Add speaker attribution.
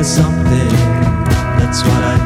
Speaker 1: into something. That's what I